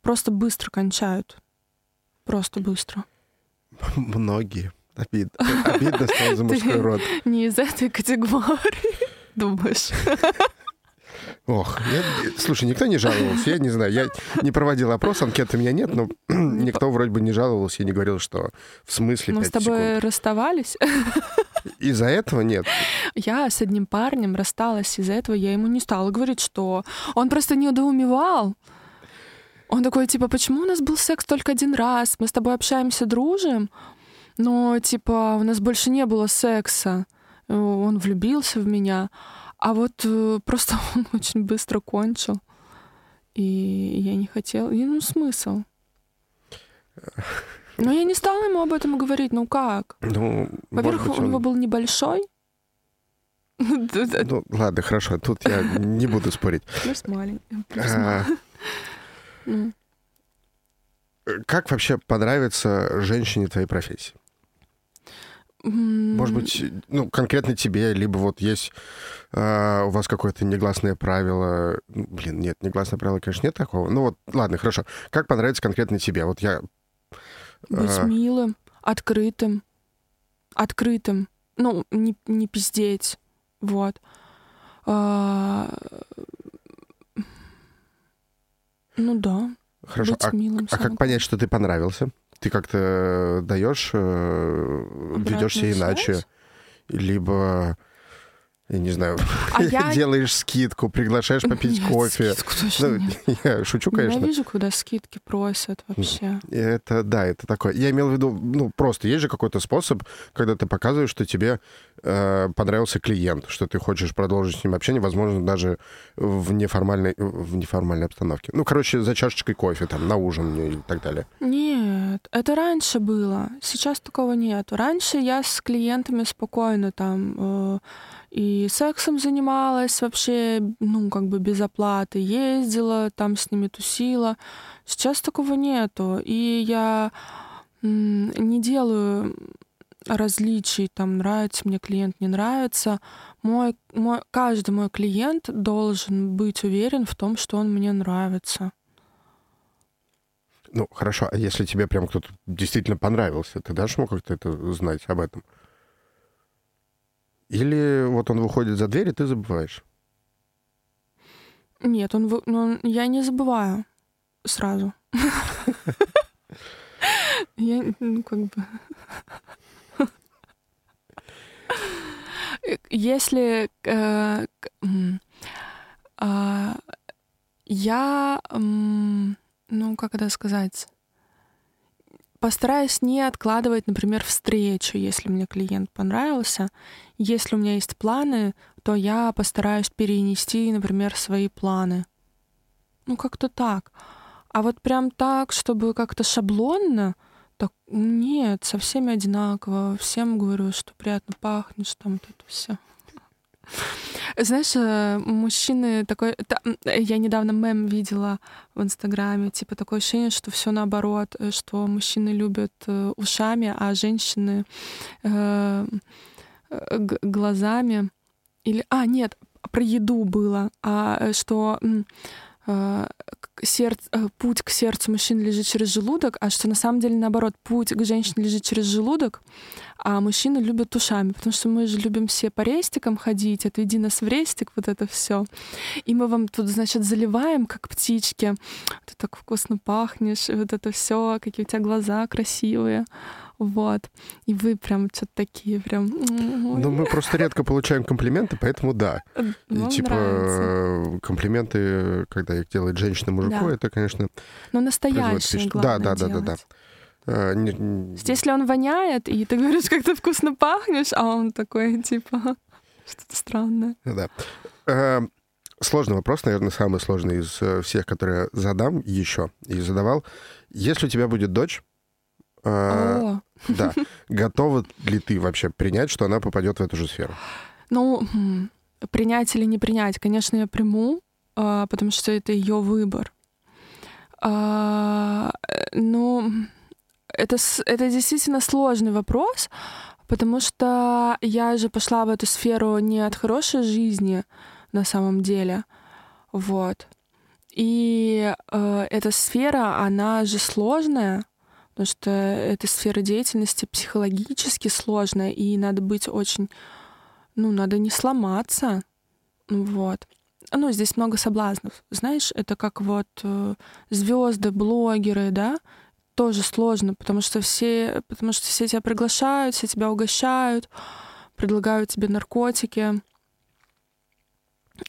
Speaker 3: Просто быстро кончают. Просто быстро.
Speaker 2: Многие. Обидно. Обидно стало за мужской род.
Speaker 3: Не из этой категории, думаешь?
Speaker 2: Ох, я, слушай, никто не жаловался, я не знаю, я не проводил опрос, анкеты у меня нет, но никто вроде бы не жаловался и не говорил, что в смысле
Speaker 3: Мы с тобой
Speaker 2: секунд.
Speaker 3: расставались.
Speaker 2: Из-за этого нет.
Speaker 3: Я с одним парнем рассталась, из-за этого я ему не стала говорить, что он просто недоумевал. Он такой, типа, почему у нас был секс только один раз? Мы с тобой общаемся, дружим, но, типа, у нас больше не было секса. Он влюбился в меня. А вот э, просто он очень быстро кончил. И я не хотела. И, ну, смысл? Но я не стала ему об этом говорить. Ну как?
Speaker 2: Ну,
Speaker 3: Во-первых,
Speaker 2: быть,
Speaker 3: у
Speaker 2: он...
Speaker 3: него был небольшой.
Speaker 2: Ну, ладно, хорошо. Тут я не буду спорить.
Speaker 3: Плюс маленький.
Speaker 2: А,
Speaker 3: Ну,
Speaker 2: Как вообще понравится женщине твоей профессии? Может быть, ну, конкретно тебе, либо вот есть а, у вас какое-то негласное правило. Блин, нет, негласное правило, конечно, нет такого. Ну вот, ладно, хорошо. Как понравится конкретно тебе? Вот я...
Speaker 3: Быть
Speaker 2: а,
Speaker 3: милым, открытым. Открытым. Ну, не, не пиздеть. Вот. А, Ну да.
Speaker 2: Хорошо,
Speaker 3: быть
Speaker 2: а,
Speaker 3: милым.
Speaker 2: а как понять, что ты понравился? Ты как-то даешь, ведешься
Speaker 3: Обратную
Speaker 2: иначе,
Speaker 3: связь?
Speaker 2: либо, я не знаю,
Speaker 3: А я-
Speaker 2: делаешь скидку, приглашаешь попить
Speaker 3: Нет,
Speaker 2: кофе.
Speaker 3: скидку точно
Speaker 2: Ну,
Speaker 3: нет.
Speaker 2: я шучу, конечно.
Speaker 3: Ненавижу, когда скидки просят вообще.
Speaker 2: Это да, это такое. Я имел в виду, ну просто есть же какой-то способ, когда ты показываешь, что тебе э, понравился клиент, что ты хочешь продолжить с ним общение, возможно, даже в неформальной, в неформальной обстановке. Ну, короче, за чашечкой кофе, там, на ужин и так далее.
Speaker 3: Нет, это раньше было. Сейчас такого нет. Раньше я с клиентами спокойно там э, и сексом занималась вообще, ну, как бы без оплаты, ездила, там с ними тусила. Сейчас такого нету. И я не делаю различий, там, нравится мне клиент, не нравится. Мой, мой, каждый мой клиент должен быть уверен в том, что он мне нравится.
Speaker 2: Ну, хорошо, а если тебе прям кто-то действительно понравился, ты дашь ему как-то это знать об этом? Или вот он выходит за дверь, и ты забываешь?
Speaker 3: Нет, он, вы- ну, он- я не забываю сразу. Я, ну, как бы... Если э, а, я, м, ну, как это сказать, постараюсь не откладывать, например, встречу, если мне клиент понравился. Если у меня есть планы, то я постараюсь перенести, например, свои планы. Ну, как-то так. А вот прям так, чтобы как-то шаблонно, так нет, со всеми одинаково. Всем говорю, что приятно пахнешь, там вот это все. Знаешь, э, мужчины такой... Я недавно мем видела в Инстаграме, типа такое ощущение, что все наоборот, э, что мужчины любят э, ушами, а женщины глазами. Или, а, нет, про еду было, а что сердце, э, путь к сердцу мужчин лежит через желудок, а что на самом деле наоборот, путь к женщине лежит через желудок, а мужчины любят ушами, потому что мы же любим все по рестикам ходить, отведи нас в рестик, вот это все. И мы вам тут, значит, заливаем, как птички. Ты так вкусно пахнешь, вот это все, какие у тебя глаза красивые. Вот. И вы прям что-то такие прям... м,
Speaker 2: Ну, мы просто редко получаем комплименты, поэтому да. И
Speaker 3: вам
Speaker 2: типа
Speaker 3: нравится.
Speaker 2: э, комплименты, когда их делает женщина мужику,
Speaker 3: Да.
Speaker 2: это, конечно,
Speaker 3: Но
Speaker 2: производит
Speaker 3: настоящие, главное
Speaker 2: Да, да, да, да, да. Э, не- не-
Speaker 3: есть, Если он воняет, и ты говоришь, как ты вкусно пахнешь, а он такой, типа, что-то странное.
Speaker 2: Да. Э, Сложный вопрос, наверное, самый сложный из э, всех, которые я задам еще и задавал. Если у тебя будет дочь, э, да, готова ли ты вообще принять, что она попадет в эту же сферу?
Speaker 3: ну, принять или не принять, конечно, я приму, а, потому что это ее выбор. А, ну, это, это действительно сложный вопрос, потому что я же пошла в эту сферу не от хорошей жизни на самом деле. Вот. И э, эта сфера, она же сложная, потому что эта сфера деятельности психологически сложная, и надо быть очень, ну, надо не сломаться, вот. Ну, здесь много соблазнов. Знаешь, это как вот э, звезды, блогеры, да, тоже сложно, потому что все, потому что все тебя приглашают, все тебя угощают, предлагают тебе наркотики.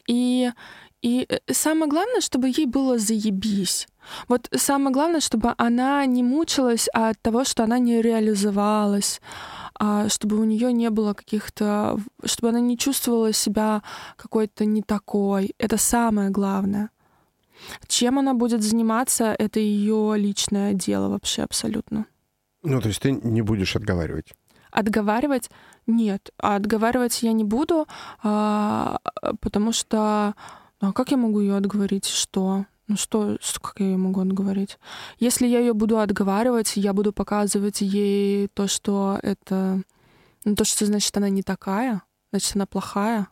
Speaker 3: И, и э, самое главное, чтобы ей было заебись. Вот самое главное, чтобы она не мучилась от того, что она не реализовалась, а чтобы у нее не было каких-то, чтобы она не чувствовала себя какой-то не такой. Это самое главное. Чем она будет заниматься, это ее личное дело вообще абсолютно.
Speaker 2: Ну, то есть ты не будешь отговаривать?
Speaker 3: Отговаривать нет. А отговаривать я не буду, а, потому что ну, а как я могу ее отговорить? Что? Ну что, как я ее могу отговорить? Если я ее буду отговаривать, я буду показывать ей то, что это... Ну, то, что значит она не такая, значит она плохая.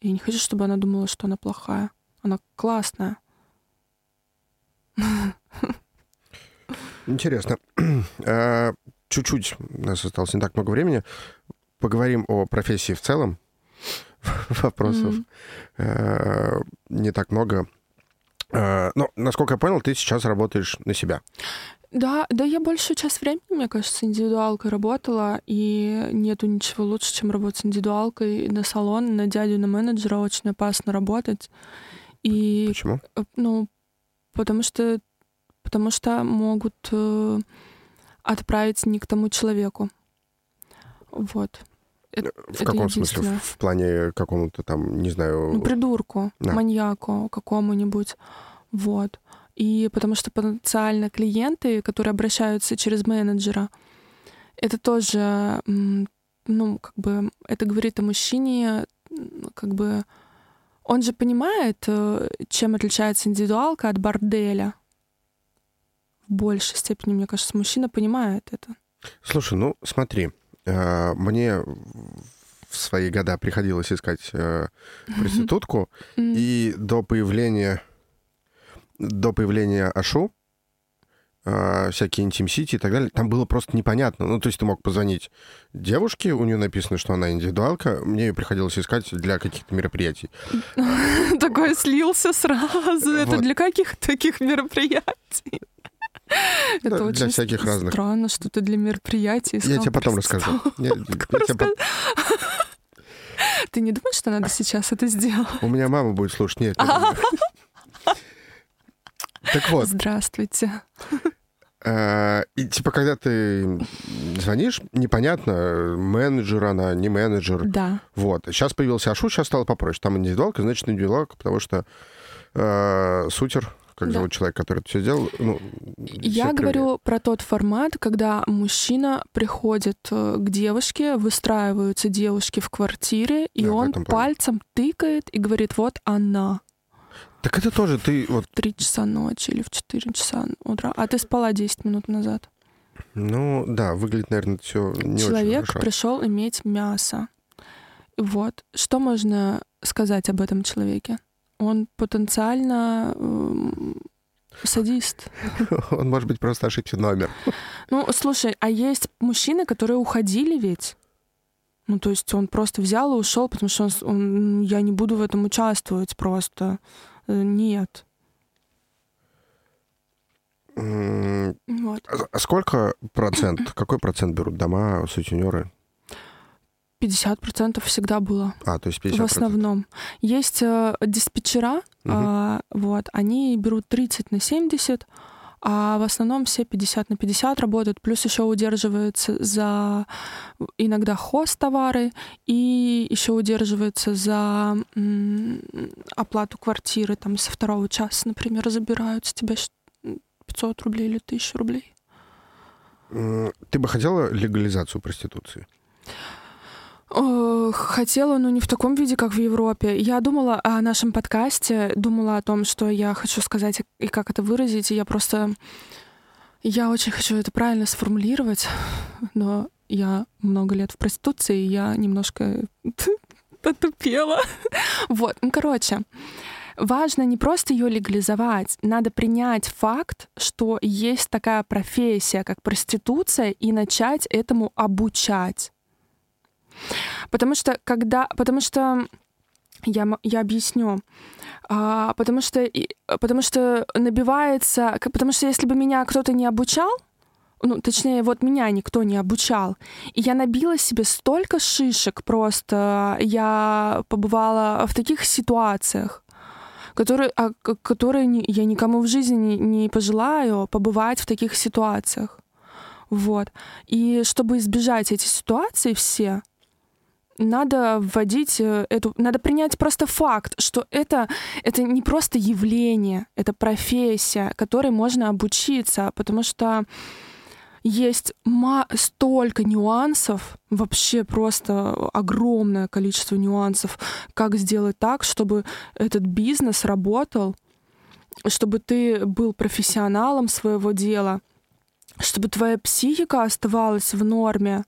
Speaker 3: Я не хочу, чтобы она думала, что она плохая. Она классная.
Speaker 2: Интересно. А, чуть-чуть, у нас осталось не так много времени. Поговорим о профессии в целом. Вопросов mm-hmm. не так много. А, но, насколько я понял, ты сейчас работаешь на себя.
Speaker 3: Да, да, я большую часть времени, мне кажется, индивидуалкой работала, и нету ничего лучше, чем работать индивидуалкой на салон, на дядю, на менеджера очень опасно работать. И,
Speaker 2: Почему?
Speaker 3: Э, ну, потому что, потому что могут э, отправить не к тому человеку. Вот.
Speaker 2: Это, в каком смысле? В, в плане какому-то там, не знаю...
Speaker 3: Ну, придурку, да. маньяку какому-нибудь. Вот. И потому что потенциально клиенты, которые обращаются через менеджера, это тоже, ну, как бы, это говорит о мужчине, как бы, он же понимает, э, чем отличается индивидуалка от борделя. В большей степени, мне кажется, мужчина понимает это.
Speaker 2: Слушай, ну смотри, мне в свои года приходилось искать э, проститутку, и до появления до появления Ашу э, всякие Intim City и так далее, там было просто непонятно. Ну, то есть ты мог позвонить девушке, у нее написано, что она индивидуалка, мне ее приходилось искать для каких-то мероприятий.
Speaker 3: Такой слился сразу. Это для каких таких мероприятий?
Speaker 2: Это очень для всяких разных.
Speaker 3: Странно, что ты для мероприятий
Speaker 2: Я тебе потом расскажу.
Speaker 3: Ты не думаешь, что надо сейчас это сделать?
Speaker 2: У меня мама будет слушать. Нет. Так вот.
Speaker 3: Здравствуйте.
Speaker 2: А, и типа, когда ты звонишь, непонятно, менеджер она, не менеджер.
Speaker 3: Да.
Speaker 2: Вот. Сейчас появился Ашу, сейчас стало попроще. Там индивидуалка, значит, индивидуалка, потому что э, сутер, как да. зовут человек, который это все сделал. Ну,
Speaker 3: Я говорю про тот формат, когда мужчина приходит э, к девушке, выстраиваются девушки в квартире, и да, он пальцем тыкает и говорит, вот она.
Speaker 2: Так это тоже ты вот...
Speaker 3: Три часа ночи или в четыре часа утра. А ты спала 10 минут назад.
Speaker 2: Ну, да, выглядит, наверное, все не
Speaker 3: Человек
Speaker 2: очень
Speaker 3: пришел иметь мясо. Вот. Что можно сказать об этом человеке? Он потенциально э, садист.
Speaker 2: Он, может быть, просто ошибся номер.
Speaker 3: Ну, слушай, а есть мужчины, которые уходили ведь? Ну, то есть он просто взял и ушел, потому что он, он, я не буду в этом участвовать просто. Э, нет.
Speaker 2: Вот. А, а сколько процент, какой процент берут дома, сутенеры?
Speaker 3: 50% всегда было.
Speaker 2: А, то есть 50%.
Speaker 3: В основном. Есть э, диспетчера, угу. э, вот, они берут 30 на 70, а в основном все 50 на 50 работают, плюс еще удерживается за иногда хост товары и еще удерживается за оплату квартиры, там со второго часа, например, забирают с тебя 500 рублей или 1000 рублей.
Speaker 2: Ты бы хотела легализацию проституции?
Speaker 3: Хотела, но не в таком виде, как в Европе. Я думала о нашем подкасте, думала о том, что я хочу сказать и как это выразить. И я просто... Я очень хочу это правильно сформулировать, но я много лет в проституции, и я немножко потупела. Вот, ну, короче, важно не просто ее легализовать, надо принять факт, что есть такая профессия, как проституция, и начать этому обучать. Потому что когда, потому что я, я объясню. А, потому что, потому что набивается, потому что если бы меня кто-то не обучал, ну, точнее, вот меня никто не обучал. И я набила себе столько шишек просто. Я побывала в таких ситуациях, которые, а, которые я никому в жизни не, не пожелаю побывать в таких ситуациях. Вот. И чтобы избежать эти ситуации все, надо вводить э, эту, надо принять просто факт, что это, это не просто явление, это профессия, которой можно обучиться, потому что есть столько нюансов, вообще просто огромное количество нюансов, как сделать так, чтобы этот бизнес работал, чтобы ты был профессионалом своего дела, чтобы твоя психика оставалась в норме,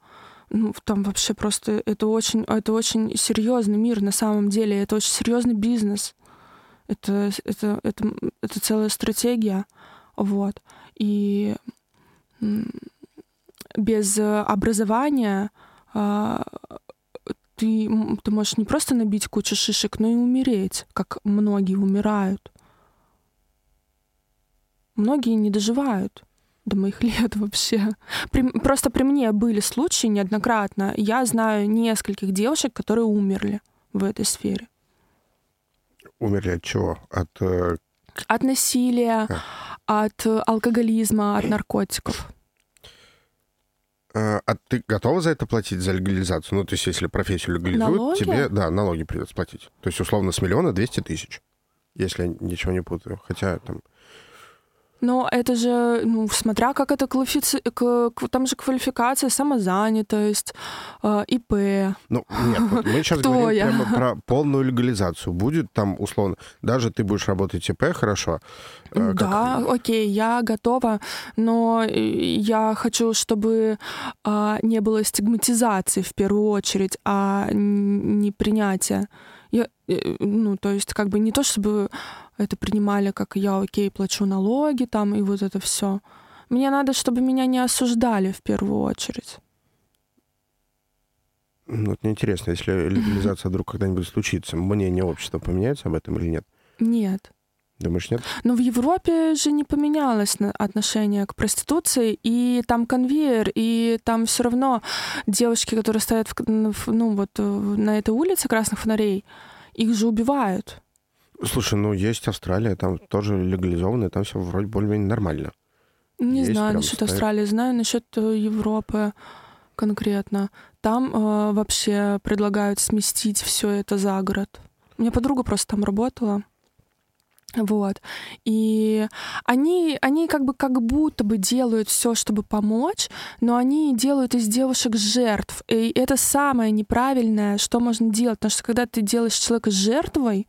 Speaker 3: ну, там вообще просто это очень, это очень серьезный мир на самом деле, это очень серьезный бизнес. Это, это, это, это целая стратегия. Вот. И без образования а, ты, ты можешь не просто набить кучу шишек, но и умереть, как многие умирают. Многие не доживают до моих лет вообще. При, просто при мне были случаи неоднократно. Я знаю нескольких девушек, которые умерли в этой сфере.
Speaker 2: Умерли от чего? От... Э...
Speaker 3: От насилия, а. от алкоголизма, от наркотиков.
Speaker 2: А, а ты готова за это платить, за легализацию? Ну, то есть, если профессию легализуют, налоги? тебе, да, налоги придется платить. То есть, условно, с миллиона 200 тысяч, если я ничего не путаю. Хотя там
Speaker 3: но это же, ну, смотря как это квалифици... там же квалификация, самозанятость, э, ИП.
Speaker 2: Ну, нет, вот мы сейчас говорим я? прямо про полную легализацию. Будет там, условно, даже ты будешь работать ИП, хорошо.
Speaker 3: Э, да, как... окей, я готова, но я хочу, чтобы э, не было стигматизации в первую очередь, а не принятия. Я, э, ну, то есть, как бы не то, чтобы это принимали как я, окей, плачу налоги там и вот это все. Мне надо, чтобы меня не осуждали в первую очередь.
Speaker 2: Ну, вот мне интересно, если легализация вдруг когда-нибудь случится, мнение общества поменяется об этом или нет?
Speaker 3: Нет.
Speaker 2: Думаешь, нет?
Speaker 3: Но в Европе же не поменялось отношение к проституции, и там конвейер, и там все равно девушки, которые стоят в, ну, вот, э, на этой улице красных фонарей, их же убивают.
Speaker 2: Слушай, ну есть Австралия, там тоже легализованно, там все вроде более-менее нормально.
Speaker 3: Не есть знаю насчет стоит. Австралии, знаю насчет э, Европы конкретно. Там э, вообще предлагают сместить все это за город. У меня подруга просто там работала. Вот. И они, они как бы как будто бы делают все, чтобы помочь, но они делают из девушек жертв. И это самое неправильное, что можно делать. Потому что когда ты делаешь человека жертвой,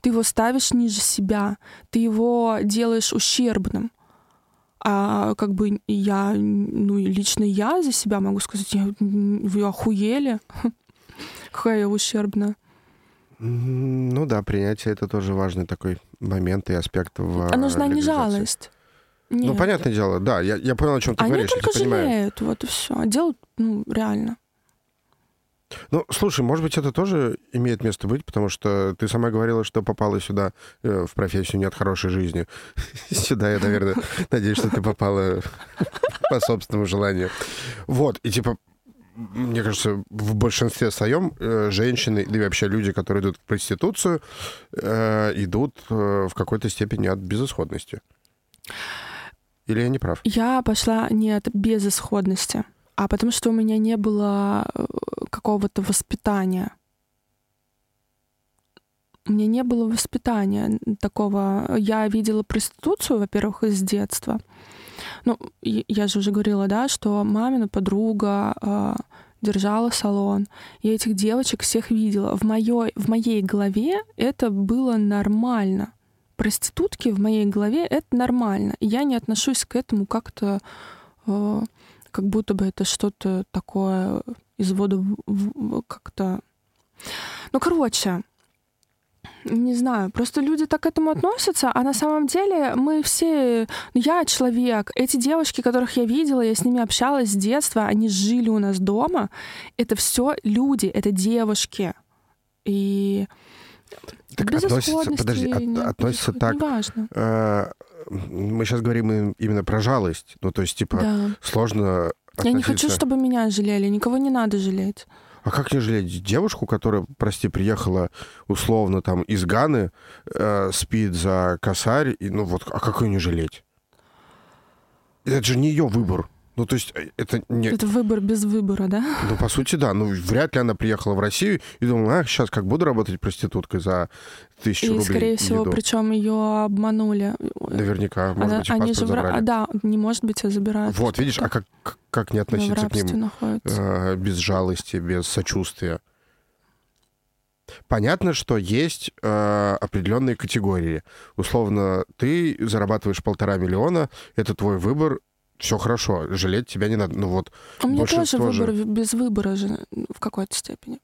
Speaker 3: ты его ставишь ниже себя, ты его делаешь ущербным. А как бы я, ну, лично я за себя могу сказать, я, вы охуели? Какая я ущербная.
Speaker 2: Ну да, принятие это тоже важный такой момент и аспект в
Speaker 3: А нужна не жалость.
Speaker 2: Ну, Нет. Ну, понятное дело, да, я, я понял, о чем ты
Speaker 3: Они
Speaker 2: говоришь.
Speaker 3: Они только
Speaker 2: жалеют,
Speaker 3: понимаю. вот и все. А делают, ну, реально.
Speaker 2: Ну, слушай, может быть, это тоже имеет место быть, потому что ты сама говорила, что попала сюда э, в профессию не от хорошей жизни. Сюда я, наверное, надеюсь, что ты попала по собственному желанию. Вот, и типа, мне кажется, в большинстве своем э, женщины или вообще люди, которые идут в проституцию, э, идут в какой-то степени от безысходности. Или я не прав?
Speaker 3: Я пошла не от безысходности а потому что у меня не было э, какого-то воспитания. У меня не было воспитания такого. Я видела проституцию, во-первых, из детства. Ну, я же уже говорила, да, что мамина подруга э, держала салон. Я этих девочек всех видела. В, моей, в моей голове это было нормально. Проститутки в моей голове это нормально. Я не отношусь к этому как-то, э, как будто бы это что-то такое из вода как-то... Ну, короче, не знаю, просто люди так к этому относятся, а на самом деле мы все... Ну, я человек, эти девушки, которых я видела, я с ними общалась с детства, они жили у нас дома. Это все люди, это девушки. И
Speaker 2: так относится, подожди, от, относится так.
Speaker 3: Неважно.
Speaker 2: Э, мы сейчас говорим именно про жалость. Ну, то есть, типа, да. сложно. Относиться...
Speaker 3: Я не хочу, чтобы меня жалели. Никого не надо жалеть.
Speaker 2: А как не жалеть девушку, которая, прости, приехала условно там из Ганы, э, спит за косарь, и, ну вот, а как ее не жалеть? Это же не ее выбор. Ну, то есть э, это не...
Speaker 3: Это выбор без выбора, да?
Speaker 2: Ну, по сути, да. Ну, вряд ли она приехала в Россию и думала, а, сейчас как буду работать проституткой за тысячу и, рублей.
Speaker 3: И, скорее всего,
Speaker 2: еду.
Speaker 3: причем ее обманули.
Speaker 2: Наверняка, может она, быть, они же забрали.
Speaker 3: Да, не может быть, а забирают.
Speaker 2: Вот, видишь, а как, как не относиться к ним э, без жалости, без сочувствия? Понятно, что есть э, определенные категории. Условно, ты зарабатываешь полтора миллиона, это твой выбор, все хорошо, жалеть тебя не надо. Ну вот.
Speaker 3: У меня тоже выбор же... без выбора же в какой-то степени.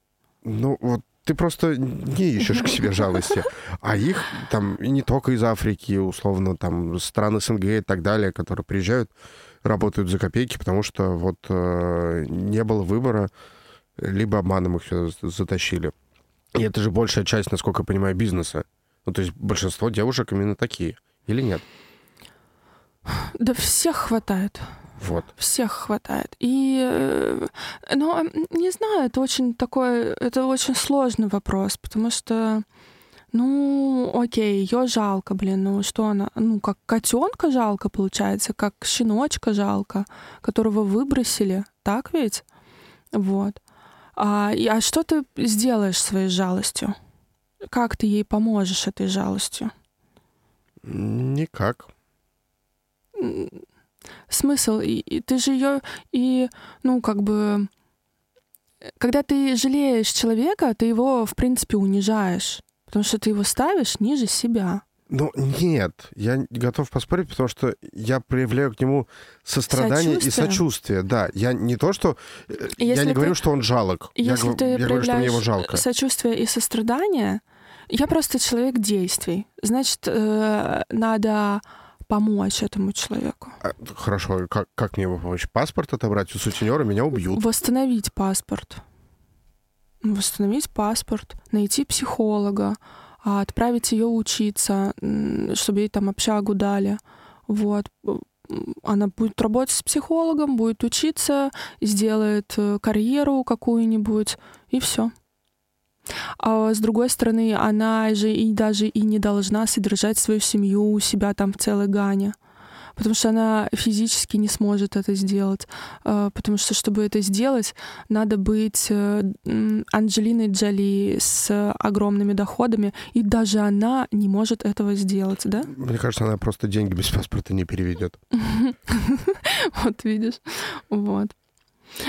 Speaker 2: Ну вот ты просто не ищешь к себе жалости. А их там и не только из Африки, условно, там страны СНГ и так далее, которые приезжают, работают за копейки, потому что вот э, не было выбора, либо обманом их затащили. И это же большая часть, насколько я понимаю, бизнеса. Ну, то есть большинство девушек именно такие. Или нет?
Speaker 3: Да всех хватает.
Speaker 2: Вот.
Speaker 3: Всех хватает. И, ну, не знаю, это очень такой, это очень сложный вопрос, потому что, ну, окей, ее жалко, блин, ну что она, ну, как котенка жалко, получается, как щеночка жалко, которого выбросили, так ведь? Вот. А, а что ты сделаешь своей жалостью? Как ты ей поможешь этой жалостью?
Speaker 2: Никак
Speaker 3: смысл? И, и ты же ее и, ну, как бы, когда ты жалеешь человека, ты его, в принципе, унижаешь, потому что ты его ставишь ниже себя.
Speaker 2: Ну, нет, я готов поспорить, потому что я проявляю к нему сострадание и сочувствие. Да, я не то, что... Э, если я не ты, говорю, что он жалок.
Speaker 3: Если
Speaker 2: я,
Speaker 3: ты
Speaker 2: я говорю, что мне его жалко.
Speaker 3: сочувствие и сострадание, я просто человек действий. Значит, э, надо помочь этому человеку.
Speaker 2: А, хорошо, как, как мне его помочь? Паспорт отобрать у сутенера, меня убьют.
Speaker 3: Восстановить паспорт. Восстановить паспорт, найти психолога, а, отправить ее учиться, чтобы ей там общагу дали. Вот. Она будет работать с психологом, будет учиться, сделает э, карьеру какую-нибудь, и все. А с другой стороны, она же и даже и не должна содержать свою семью у себя там в целой Гане потому что она физически не сможет это сделать. А, потому что, чтобы это сделать, надо быть э, Анджелиной Джоли с огромными доходами, и даже она не может этого сделать, да?
Speaker 2: Мне кажется, она просто деньги без паспорта не переведет.
Speaker 3: Вот видишь. Вот.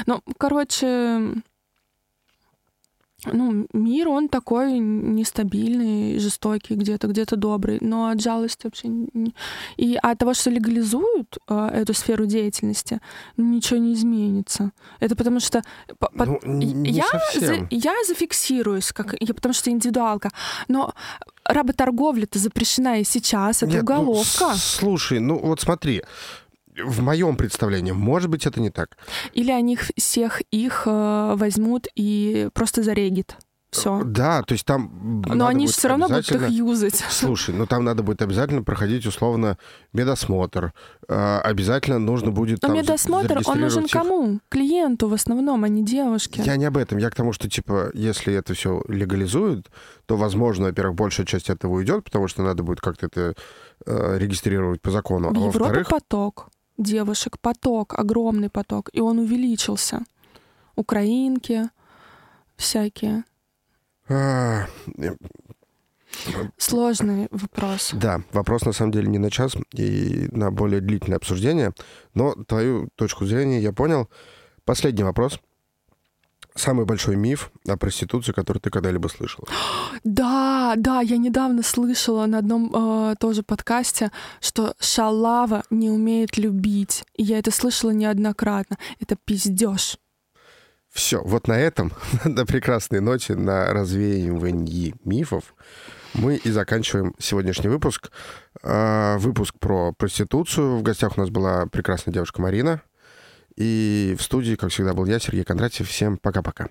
Speaker 3: Ну, короче, ну, мир, он такой нестабильный, жестокий, где-то где-то добрый, но от жалости вообще... Не... И от того, что легализуют э, эту сферу деятельности, ничего не изменится. Это потому что...
Speaker 2: Ну, не
Speaker 3: я,
Speaker 2: совсем.
Speaker 3: за, я зафиксируюсь, как, я, потому что индивидуалка, но работорговля-то запрещена и сейчас, это Нет, ну, уголовка.
Speaker 2: Ну, слушай, ну вот смотри, в моем представлении, может быть, это не так.
Speaker 3: Или они всех их э, возьмут и просто зарегит. Все.
Speaker 2: Да, то есть там.
Speaker 3: Но они же все равно будут их юзать.
Speaker 2: Слушай, ну там надо будет обязательно проходить условно медосмотр. Э, обязательно нужно будет.
Speaker 3: Но медосмотр, он нужен их... кому? Клиенту в основном, а не девушке.
Speaker 2: Я не об этом. Я к тому, что, типа, если это все легализуют, то, возможно, во-первых, большая часть этого уйдет, потому что надо будет как-то это э, регистрировать по закону.
Speaker 3: В а Европе поток девушек поток, огромный поток, и он увеличился. Украинки всякие.
Speaker 2: А,
Speaker 3: Сложный вопрос.
Speaker 2: Да, вопрос на самом деле не на час и на более длительное обсуждение, но твою точку зрения я понял. Последний вопрос. Самый большой миф о проституции, который ты когда-либо слышала?
Speaker 3: Да, да, я недавно слышала на одном э, тоже подкасте, что шалава не умеет любить. И я это слышала неоднократно. Это пиздеж.
Speaker 2: Все, вот на этом, на прекрасной ноте, на развеивании мифов, мы и заканчиваем сегодняшний выпуск. Э, выпуск про проституцию. В гостях у нас была прекрасная девушка Марина. И в студии, как всегда, был я, Сергей Кондратьев. Всем пока-пока.